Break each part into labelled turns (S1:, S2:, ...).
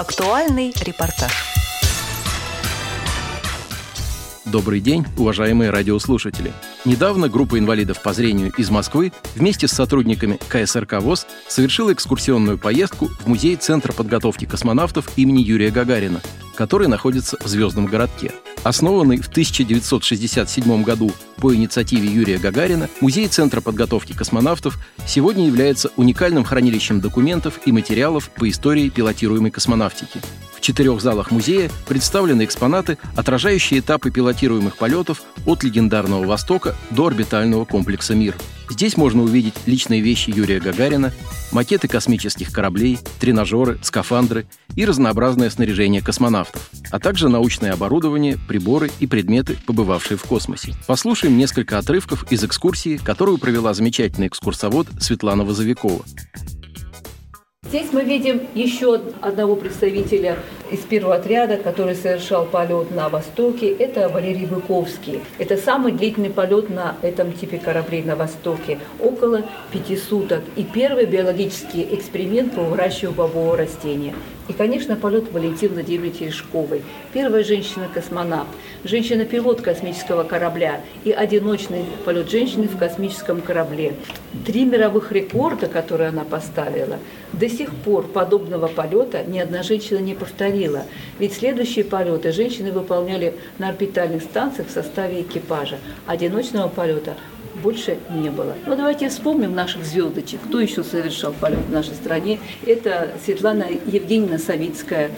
S1: Актуальный репортаж.
S2: Добрый день, уважаемые радиослушатели. Недавно группа инвалидов по зрению из Москвы вместе с сотрудниками КСРК ВОЗ совершила экскурсионную поездку в музей Центра подготовки космонавтов имени Юрия Гагарина, который находится в Звездном городке. Основанный в 1967 году по инициативе Юрия Гагарина, Музей Центра подготовки космонавтов сегодня является уникальным хранилищем документов и материалов по истории пилотируемой космонавтики. В четырех залах музея представлены экспонаты, отражающие этапы пилотируемых полетов от легендарного Востока до орбитального комплекса «Мир». Здесь можно увидеть личные вещи Юрия Гагарина, макеты космических кораблей, тренажеры, скафандры и разнообразное снаряжение космонавтов, а также научное оборудование, приборы и предметы, побывавшие в космосе. Послушаем несколько отрывков из экскурсии, которую провела замечательный экскурсовод Светлана Возовикова.
S3: Здесь мы видим еще одного представителя из первого отряда, который совершал полет на Востоке. Это Валерий Быковский. Это самый длительный полет на этом типе кораблей на Востоке. Около пяти суток. И первый биологический эксперимент по выращиванию бобового растения. И, конечно, полет Валентины Владимировны Терешковой. Первая женщина-космонавт, женщина-пилот космического корабля и одиночный полет женщины в космическом корабле. Три мировых рекорда, которые она поставила, до сих пор подобного полета ни одна женщина не повторила. Ведь следующие полеты женщины выполняли на орбитальных станциях в составе экипажа. Одиночного полета больше не было. Ну, давайте вспомним наших звездочек. Кто еще совершал полет в нашей стране? Это Светлана Евгеньевна Савицкая.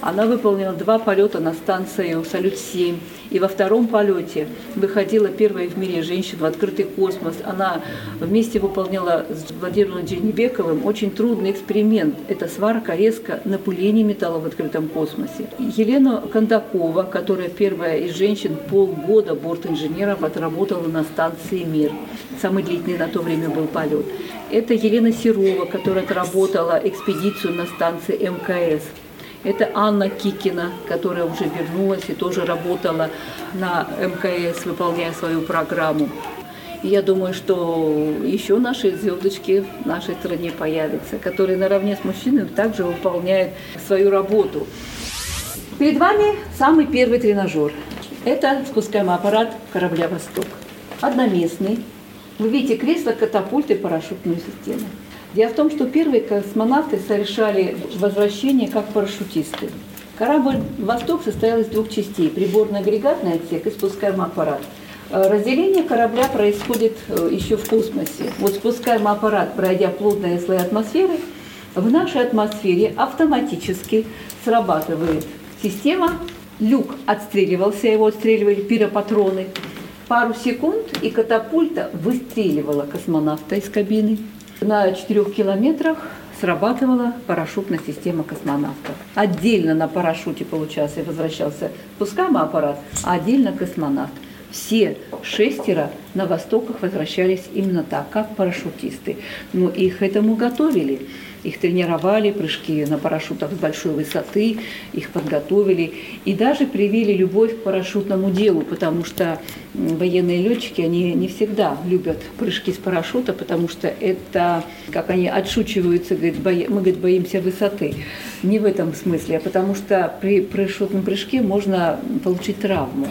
S3: Она выполнила два полета на станцию «Салют-7». И во втором полете выходила первая в мире женщина в открытый космос. Она вместе выполняла с Владимиром Дженебековым очень трудный эксперимент. Это сварка, резка на пылении металла в открытом космосе. Елена Кондакова, которая первая из женщин полгода борт-инженеров отработала на станции «Мир». Самый длительный на то время был полет. Это Елена Серова, которая отработала экспедицию на станции МКС. Это Анна Кикина, которая уже вернулась и тоже работала на МКС, выполняя свою программу. И я думаю, что еще наши звездочки в нашей стране появятся, которые наравне с мужчинами также выполняют свою работу. Перед вами самый первый тренажер. Это спускаемый аппарат корабля «Восток». Одноместный. Вы видите кресло, катапульты, парашютную систему. Дело в том, что первые космонавты совершали возвращение как парашютисты. Корабль «Восток» состоял из двух частей – приборно-агрегатный отсек и спускаемый аппарат. Э, разделение корабля происходит э, еще в космосе. Вот спускаемый аппарат, пройдя плотные слои атмосферы, в нашей атмосфере автоматически срабатывает система, люк отстреливался, его отстреливали пиропатроны. Пару секунд, и катапульта выстреливала космонавта из кабины. На четырех километрах срабатывала парашютная система космонавтов. Отдельно на парашюте получался и возвращался пускаемый аппарат, а отдельно космонавт. Все шестеро на Востоках возвращались именно так, как парашютисты. Но их этому готовили. Их тренировали, прыжки на парашютах с большой высоты, их подготовили и даже привили любовь к парашютному делу, потому что военные летчики, они не всегда любят прыжки с парашюта, потому что это, как они отшучиваются, говорит, бои, мы говорит, боимся высоты. Не в этом смысле, а потому что при парашютном прыжке можно получить травму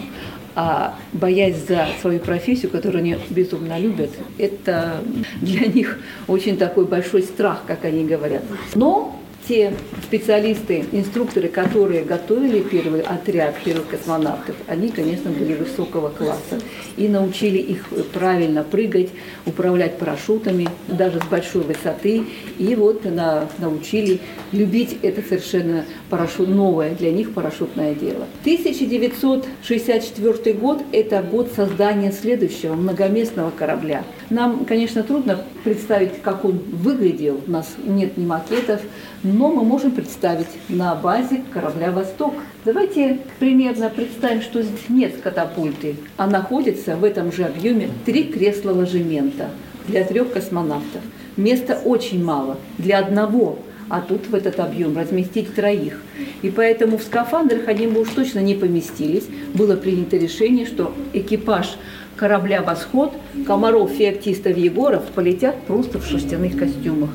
S3: а боясь за свою профессию, которую они безумно любят, это для них очень такой большой страх, как они говорят. Но те специалисты, инструкторы, которые готовили первый отряд первых космонавтов, они, конечно, были высокого класса и научили их правильно прыгать, управлять парашютами, даже с большой высоты. И вот на, научили любить это совершенно парашют, новое для них парашютное дело. 1964 год – это год создания следующего многоместного корабля. Нам, конечно, трудно представить, как он выглядел. У нас нет ни макетов, но мы можем представить на базе корабля «Восток». Давайте примерно представим, что здесь нет катапульты, а находится в этом же объеме три кресла ложемента для трех космонавтов. Места очень мало для одного, а тут в этот объем разместить троих. И поэтому в скафандрах они бы уж точно не поместились. Было принято решение, что экипаж корабля «Восход» Комаров, Феоктистов, Егоров полетят просто в шерстяных костюмах.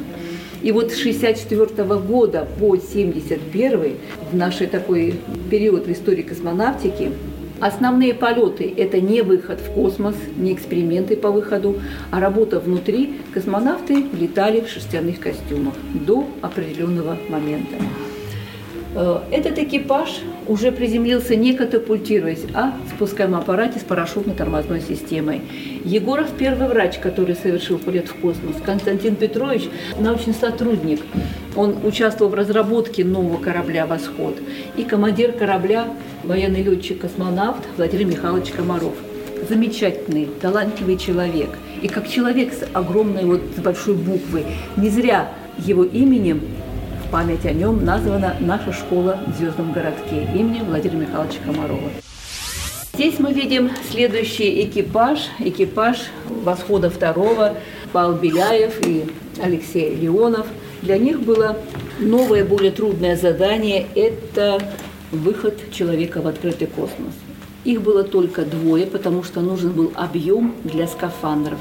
S3: И вот с 64 года по 71 в наш такой период в истории космонавтики Основные полеты – это не выход в космос, не эксперименты по выходу, а работа внутри. Космонавты летали в шерстяных костюмах до определенного момента. Э, этот экипаж уже приземлился не катапультируясь, а в спускаемом аппарате с парашютно-тормозной системой. Егоров – первый врач, который совершил полет в космос. Константин Петрович – научный сотрудник. Он участвовал в разработке нового корабля «Восход». И командир корабля – военный летчик-космонавт Владимир Михайлович Комаров. Замечательный, талантливый человек. И как человек с огромной, вот, с большой буквы. Не зря его именем в память о нем названа наша школа в Звездном городке имени Владимира Михайловича Комарова. Здесь мы видим следующий экипаж, экипаж восхода второго, Павел Беляев и Алексей Леонов. Для них было новое, более трудное задание – это выход человека в открытый космос. Их было только двое, потому что нужен был объем для скафандров.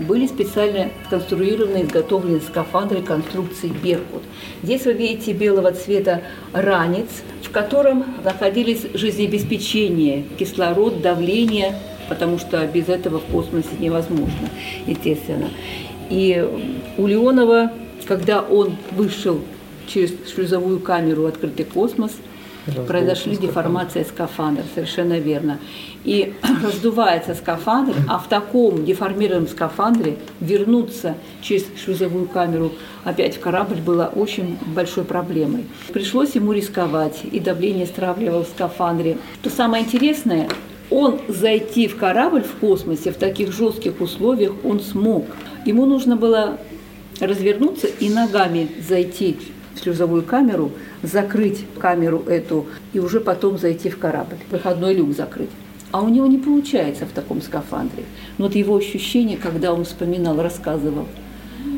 S3: Были специально сконструированы, изготовлены скафандры конструкции «Беркут». Здесь вы видите белого цвета ранец, в котором находились жизнеобеспечение, кислород, давление, потому что без этого в космосе невозможно, естественно. И у Леонова, когда он вышел через шлюзовую камеру в открытый космос – произошли деформация скафандра, совершенно верно. И раздувается скафандр, а в таком деформированном скафандре вернуться через шлюзовую камеру опять в корабль было очень большой проблемой. Пришлось ему рисковать, и давление стравливал в скафандре. То самое интересное, он зайти в корабль в космосе в таких жестких условиях он смог. Ему нужно было развернуться и ногами зайти шлюзовую камеру, закрыть камеру эту и уже потом зайти в корабль, выходной люк закрыть. А у него не получается в таком скафандре. Но вот его ощущение, когда он вспоминал, рассказывал,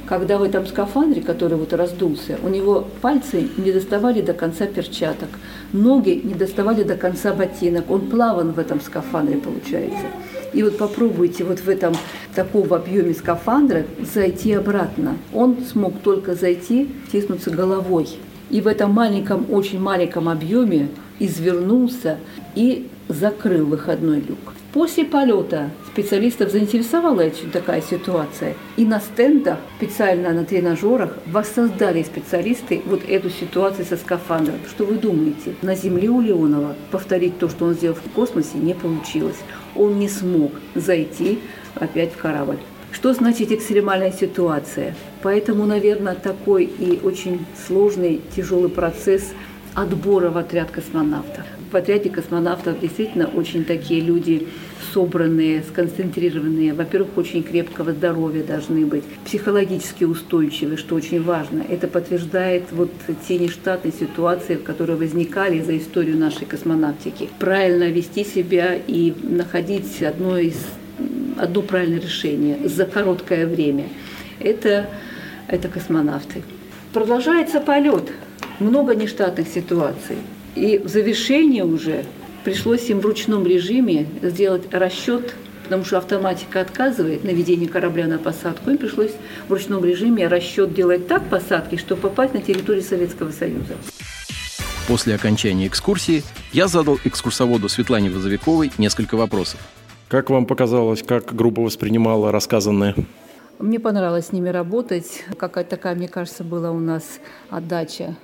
S3: когда в этом скафандре, который вот раздулся, у него пальцы не доставали до конца перчаток, ноги не доставали до конца ботинок, он плаван в этом скафандре получается. И вот попробуйте вот в этом таком объеме скафандра зайти обратно. Он смог только зайти, втиснуться головой. И в этом маленьком, очень маленьком объеме извернулся и закрыл выходной люк. После полета специалистов заинтересовала такая ситуация. И на стендах, специально на тренажерах, воссоздали специалисты вот эту ситуацию со скафандром. Что вы думаете? На Земле у Леонова повторить то, что он сделал в космосе, не получилось. Он не смог зайти опять в корабль. Что значит экстремальная ситуация? Поэтому, наверное, такой и очень сложный, тяжелый процесс отбора в отряд космонавтов. В отряде космонавтов действительно очень такие люди собранные, сконцентрированные. Во-первых, очень крепкого здоровья должны быть, психологически устойчивые, что очень важно. Это подтверждает вот те нештатные ситуации, которые возникали за историю нашей космонавтики. Правильно вести себя и находить одно из одно правильное решение за короткое время. Это, это космонавты. Продолжается полет много нештатных ситуаций. И в завершение уже пришлось им в ручном режиме сделать расчет, потому что автоматика отказывает на ведение корабля на посадку. Им пришлось в ручном режиме расчет делать так посадки, чтобы попасть на территорию Советского Союза.
S2: После окончания экскурсии я задал экскурсоводу Светлане Возовиковой несколько вопросов.
S1: Как вам показалось, как группа воспринимала рассказанное?
S3: Мне понравилось с ними работать. Какая-то такая, мне кажется, была у нас отдача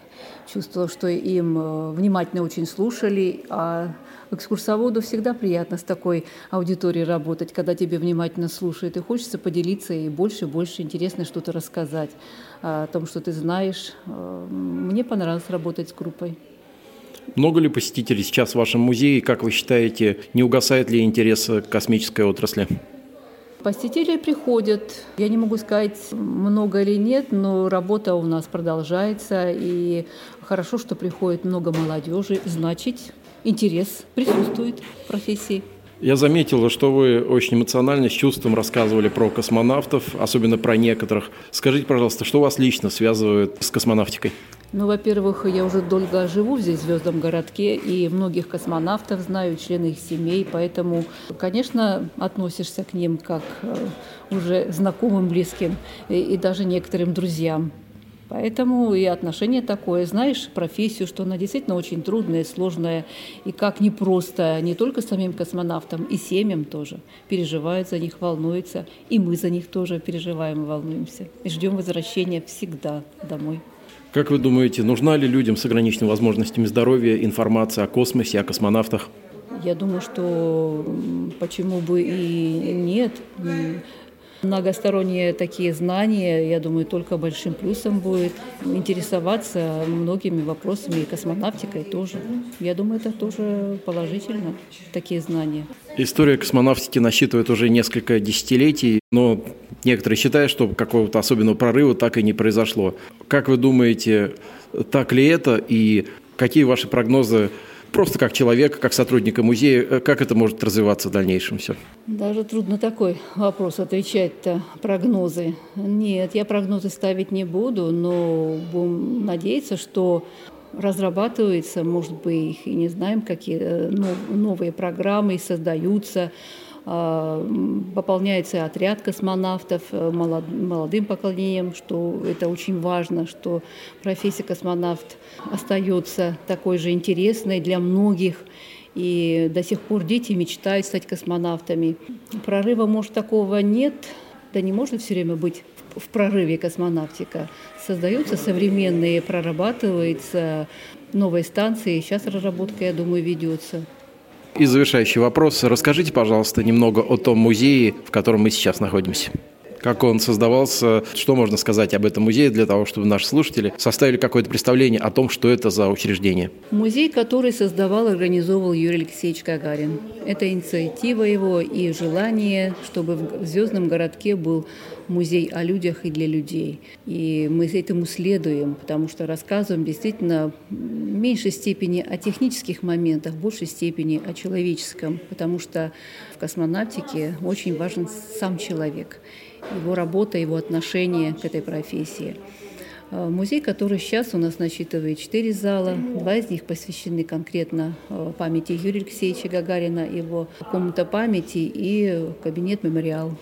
S3: чувствовала, что им э, внимательно очень слушали, а экскурсоводу всегда приятно с такой аудиторией работать, когда тебе внимательно слушают, и хочется поделиться и больше больше интересно что-то рассказать о том, что ты знаешь. Э, мне понравилось работать с группой.
S1: Много ли посетителей сейчас в вашем музее? Как вы считаете, не угасает ли интерес к космической отрасли?
S3: Посетители приходят. Я не могу сказать, много или нет, но работа у нас продолжается. И хорошо, что приходит много молодежи. Значит, интерес присутствует в профессии.
S1: Я заметила, что вы очень эмоционально, с чувством рассказывали про космонавтов, особенно про некоторых. Скажите, пожалуйста, что вас лично связывает с космонавтикой?
S3: Ну, во-первых, я уже долго живу здесь, в Звездном городке, и многих космонавтов знаю, члены их семей, поэтому, конечно, относишься к ним как э, уже знакомым, близким и, и даже некоторым друзьям. Поэтому и отношение такое, знаешь, профессию, что она действительно очень трудная, сложная, и как непросто не только самим космонавтам, и семьям тоже. Переживают за них, волнуются, и мы за них тоже переживаем и волнуемся. И ждем возвращения всегда домой.
S1: Как вы думаете, нужна ли людям с ограниченными возможностями здоровья информация о космосе, о космонавтах?
S3: Я думаю, что почему бы и нет. Многосторонние такие знания, я думаю, только большим плюсом будет интересоваться многими вопросами и космонавтикой тоже. Я думаю, это тоже положительно, такие знания.
S1: История космонавтики насчитывает уже несколько десятилетий, но некоторые считают, что какого-то особенного прорыва так и не произошло. Как вы думаете, так ли это и какие ваши прогнозы просто как человека, как сотрудника музея, э, как это может развиваться в дальнейшем все?
S3: Даже трудно такой вопрос отвечать-то, прогнозы. Нет, я прогнозы ставить не буду, но будем надеяться, что разрабатываются, может быть, их и не знаем, какие э, новые программы создаются, а, пополняется отряд космонавтов э, молодым поколением, что это очень важно, что профессия космонавт остается такой же интересной для многих. И до сих пор дети мечтают стать космонавтами. Прорыва, может, такого нет, да не может все время быть в прорыве космонавтика. Создаются современные, прорабатываются новые станции. Сейчас разработка, я думаю, ведется.
S1: И завершающий вопрос. Расскажите, пожалуйста, немного о том музее, в котором мы сейчас находимся. Как он создавался, что можно сказать об этом музее для того, чтобы наши слушатели составили какое-то представление о том, что это за учреждение?
S3: Музей, который создавал и организовывал Юрий Алексеевич Гагарин. Это инициатива его и желание, чтобы в звездном городке был музей о людях и для людей. И мы этому следуем, потому что рассказываем действительно в меньшей степени о технических моментах, в большей степени о человеческом, потому что в космонавтике очень важен сам человек, его работа, его отношение к этой профессии. Э, музей, который сейчас у нас насчитывает четыре зала. Два из них посвящены конкретно э, памяти Юрия Алексеевича Гагарина, его комната памяти и кабинет-мемориал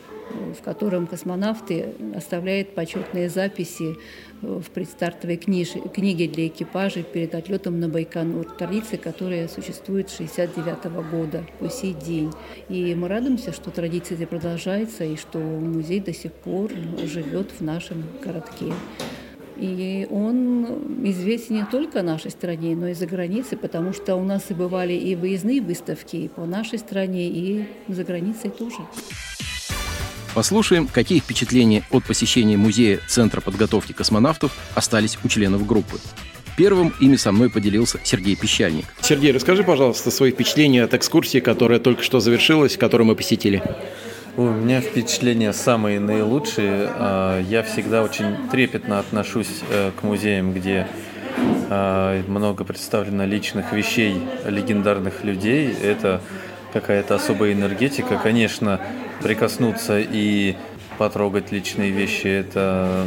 S3: в котором космонавты оставляют почетные записи в предстартовой книж... книге для экипажей перед отлетом на Байконур. Традиция, которая существует с 1969 года по сей день. И мы радуемся, что традиция продолжается и что музей до сих пор живет в нашем городке. И он известен не только нашей стране, но и за границей, потому что у нас и бывали и выездные выставки и по нашей стране, и за границей тоже.
S2: Послушаем, какие впечатления от посещения музея Центра подготовки космонавтов остались у членов группы. Первым ими со мной поделился Сергей Пещальник.
S1: Сергей, расскажи, пожалуйста, свои впечатления от экскурсии, которая только что завершилась, которую мы посетили.
S4: У меня впечатления самые наилучшие. А, я всегда очень трепетно отношусь э, к музеям, где а, много представлено личных вещей легендарных людей. Это какая-то особая энергетика. Конечно, прикоснуться и потрогать личные вещи – это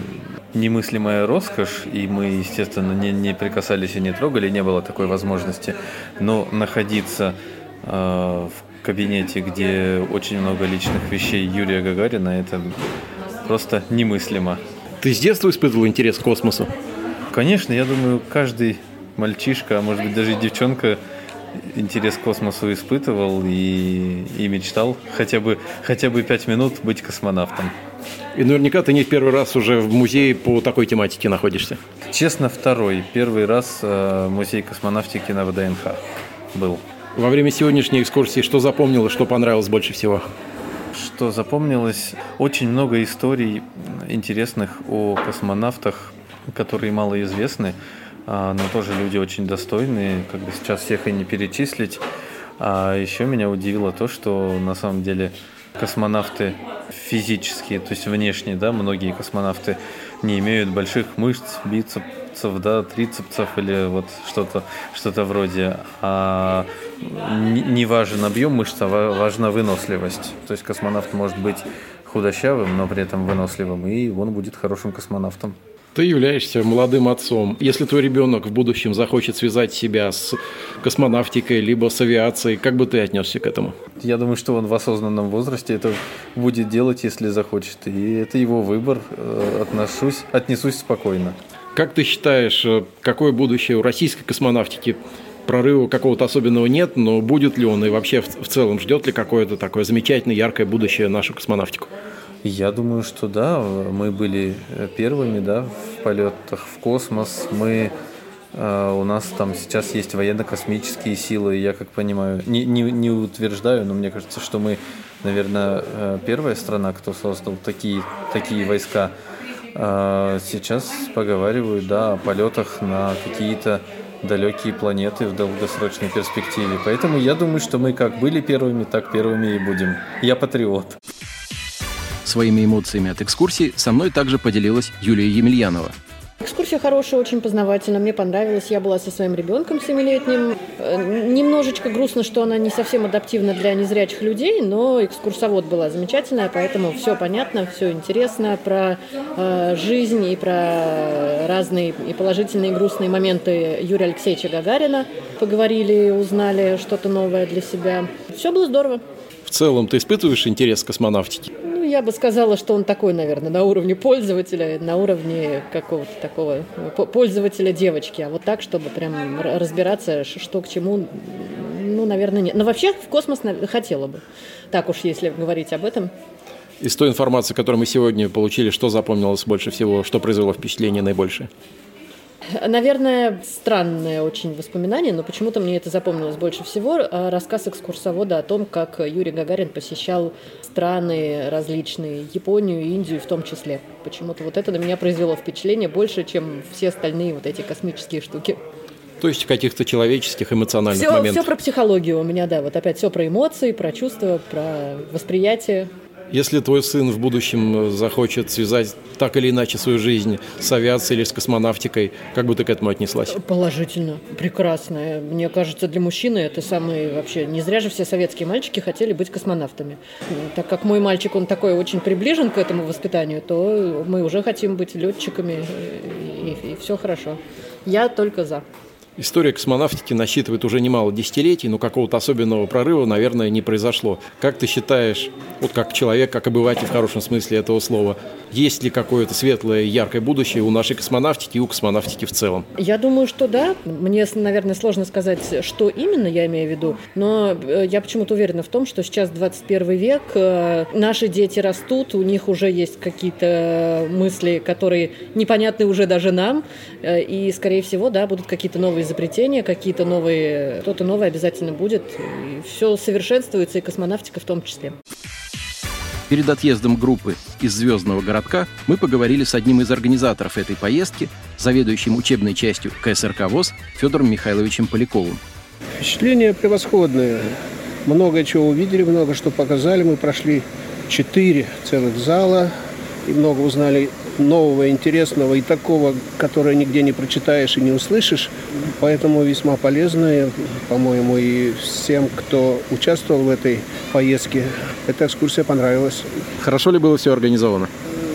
S4: немыслимая роскошь, и мы, естественно, не, не прикасались и не трогали, не было такой возможности. Но находиться э, в кабинете, где очень много личных вещей Юрия Гагарина, это просто немыслимо.
S1: Ты с детства испытывал интерес к космосу?
S4: Конечно, я думаю, каждый мальчишка, а может быть даже девчонка – интерес к космосу испытывал и, и мечтал хотя бы, хотя бы пять минут быть космонавтом.
S1: И наверняка ты не в первый раз уже в музее по такой тематике находишься.
S4: Честно, второй. Первый раз э, музей космонавтики на ВДНХ был.
S1: Во время сегодняшней экскурсии что запомнилось, что понравилось больше всего?
S4: Что запомнилось? Очень много историй интересных о космонавтах, которые мало известны. А, но тоже люди очень достойные, как бы сейчас всех и не перечислить. А еще меня удивило то, что на самом деле космонавты физические, то есть внешние, да, многие космонавты не имеют больших мышц, бицепсов, да, трицепсов или вот что-то что вроде. А не важен объем мышц, а важна выносливость. То есть космонавт может быть худощавым, но при этом выносливым, и он будет хорошим космонавтом.
S1: Ты являешься молодым отцом. Если твой ребенок в будущем захочет связать себя с космонавтикой, либо с авиацией, как бы ты отнесся к этому?
S4: Я думаю, что он в осознанном возрасте это будет делать, если захочет. И это его выбор. Э, отношусь, отнесусь спокойно.
S1: Как ты считаешь, э, какое будущее у российской космонавтики? Прорыва какого-то особенного нет, но будет ли он и вообще в, в целом ждет ли какое-то такое замечательное, яркое будущее нашу космонавтику?
S4: Я думаю, что да, мы были первыми да, в полетах в космос. Мы а, у нас там сейчас есть военно-космические силы, я как понимаю, не, не, не утверждаю, но мне кажется, что мы, наверное, э, первая страна, кто создал такие, такие войска. А, сейчас поговаривают, да, о полетах на какие-то далекие планеты в долгосрочной перспективе. Поэтому я думаю, что мы как были первыми, так первыми и будем. Я патриот.
S2: Своими эмоциями от экскурсии со мной также поделилась Юлия Емельянова –
S5: Экскурсия хорошая, очень познавательная, мне понравилась. Я была со своим ребенком семилетним. Э, немножечко грустно, что она не совсем адаптивна для незрячих людей, но экскурсовод была замечательная, поэтому все понятно, все интересно про э, жизнь и про разные и положительные, и грустные моменты Юрия Алексеевича Гагарина. Поговорили, узнали что-то новое для себя. Все было здорово.
S1: В целом, ты испытываешь интерес к космонавтике?
S5: я бы сказала, что он такой, наверное, на уровне пользователя, на уровне какого-то такого пользователя девочки. А вот так, чтобы прям разбираться, что к чему, ну, наверное, нет. Но вообще в космос хотела бы. Так уж, если говорить об этом.
S1: Из той информации, которую мы сегодня получили, что запомнилось больше всего, что произвело впечатление наибольшее?
S5: Наверное, странное очень воспоминание, но почему-то мне это запомнилось больше всего. А рассказ экскурсовода о том, как Юрий Гагарин посещал страны различные, Японию, Индию в том числе. Почему-то вот это на меня произвело впечатление больше, чем все остальные вот эти космические штуки.
S1: То есть каких-то человеческих, эмоциональных все, моментов.
S5: Все про психологию у меня, да. Вот опять все про эмоции, про чувства, про восприятие.
S1: Если твой сын в будущем захочет связать так или иначе свою жизнь с авиацией или с космонавтикой, как бы ты к этому отнеслась?
S5: Положительно, прекрасно. Мне кажется, для мужчины это самый вообще... Не зря же все советские мальчики хотели быть космонавтами. Так как мой мальчик, он такой очень приближен к этому воспитанию, то мы уже хотим быть летчиками, и, и, и все хорошо. Я только за.
S1: История космонавтики насчитывает уже немало десятилетий, но какого-то особенного прорыва, наверное, не произошло. Как ты считаешь, вот как человек, как обыватель в хорошем смысле этого слова, есть ли какое-то светлое, яркое будущее у нашей космонавтики и у космонавтики в целом?
S5: Я думаю, что да. Мне, наверное, сложно сказать, что именно я имею в виду, но э, я почему-то уверена в том, что сейчас 21 век, э, наши дети растут, у них уже есть какие-то мысли, которые непонятны уже даже нам, э, и, скорее всего, да, будут какие-то новые изобретения, какие-то новые, что-то новое обязательно будет. И все совершенствуется, и космонавтика в том числе.
S2: Перед отъездом группы из звездного городка мы поговорили с одним из организаторов этой поездки, заведующим учебной частью КСРК ВОЗ Федором Михайловичем Поляковым.
S6: Впечатление превосходное. Много чего увидели, много что показали. Мы прошли четыре целых зала и много узнали нового, интересного и такого, которое нигде не прочитаешь и не услышишь. Поэтому весьма полезно, по-моему, и всем, кто участвовал в этой поездке, эта экскурсия понравилась.
S1: Хорошо ли было все организовано?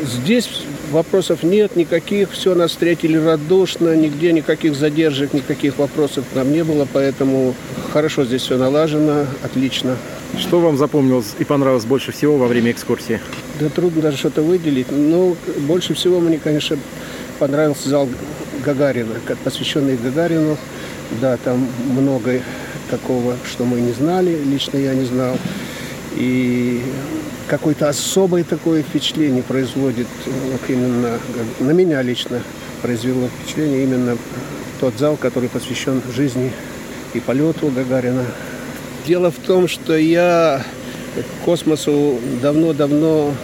S6: Здесь вопросов нет никаких, все нас встретили радушно, нигде никаких задержек, никаких вопросов нам не было, поэтому хорошо здесь все налажено, отлично.
S1: Что вам запомнилось и понравилось больше всего во время экскурсии?
S6: Да трудно даже что-то выделить. Но больше всего мне, конечно, понравился зал Гагарина, посвященный Гагарину. Да, там много такого, что мы не знали, лично я не знал. И какое-то особое такое впечатление производит вот именно, на меня лично произвело впечатление именно тот зал, который посвящен жизни и полету Гагарина. Дело в том, что я к космосу давно-давно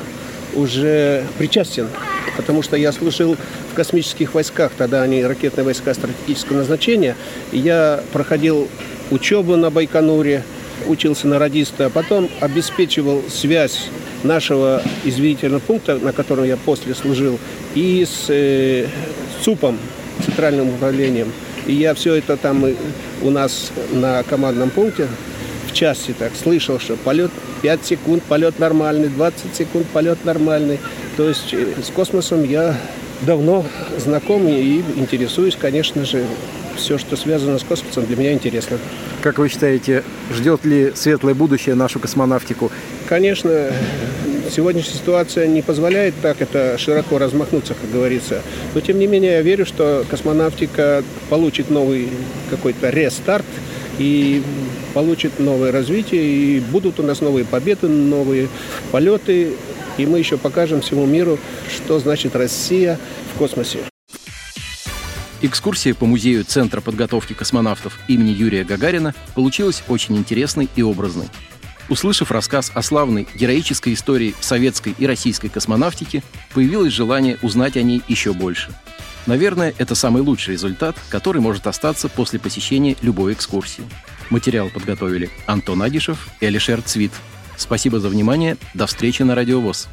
S6: уже причастен, потому что я служил в космических войсках, тогда они ракетные войска стратегического назначения. Я проходил учебу на Байконуре, учился на радиста, а потом обеспечивал связь нашего извинительного пункта, на котором я после служил, и с э, ЦУПом, Центральным управлением. И я все это там у нас на командном пункте в части так слышал, что полет 5 секунд, полет нормальный, 20 секунд, полет нормальный. То есть э, с космосом я давно знаком и интересуюсь, конечно же, все, что связано с космосом, для меня интересно.
S1: Как вы считаете, ждет ли светлое будущее нашу космонавтику?
S6: Конечно, Сегодняшняя ситуация не позволяет так это широко размахнуться, как говорится. Но, тем не менее, я верю, что космонавтика получит новый какой-то рестарт и получит новое развитие, и будут у нас новые победы, новые полеты, и мы еще покажем всему миру, что значит Россия в космосе.
S2: Экскурсия по музею Центра подготовки космонавтов имени Юрия Гагарина получилась очень интересной и образной. Услышав рассказ о славной героической истории советской и российской космонавтики, появилось желание узнать о ней еще больше. Наверное, это самый лучший результат, который может остаться после посещения любой экскурсии. Материал подготовили Антон Агишев и Алишер Цвит. Спасибо за внимание. До встречи на Радиовоз.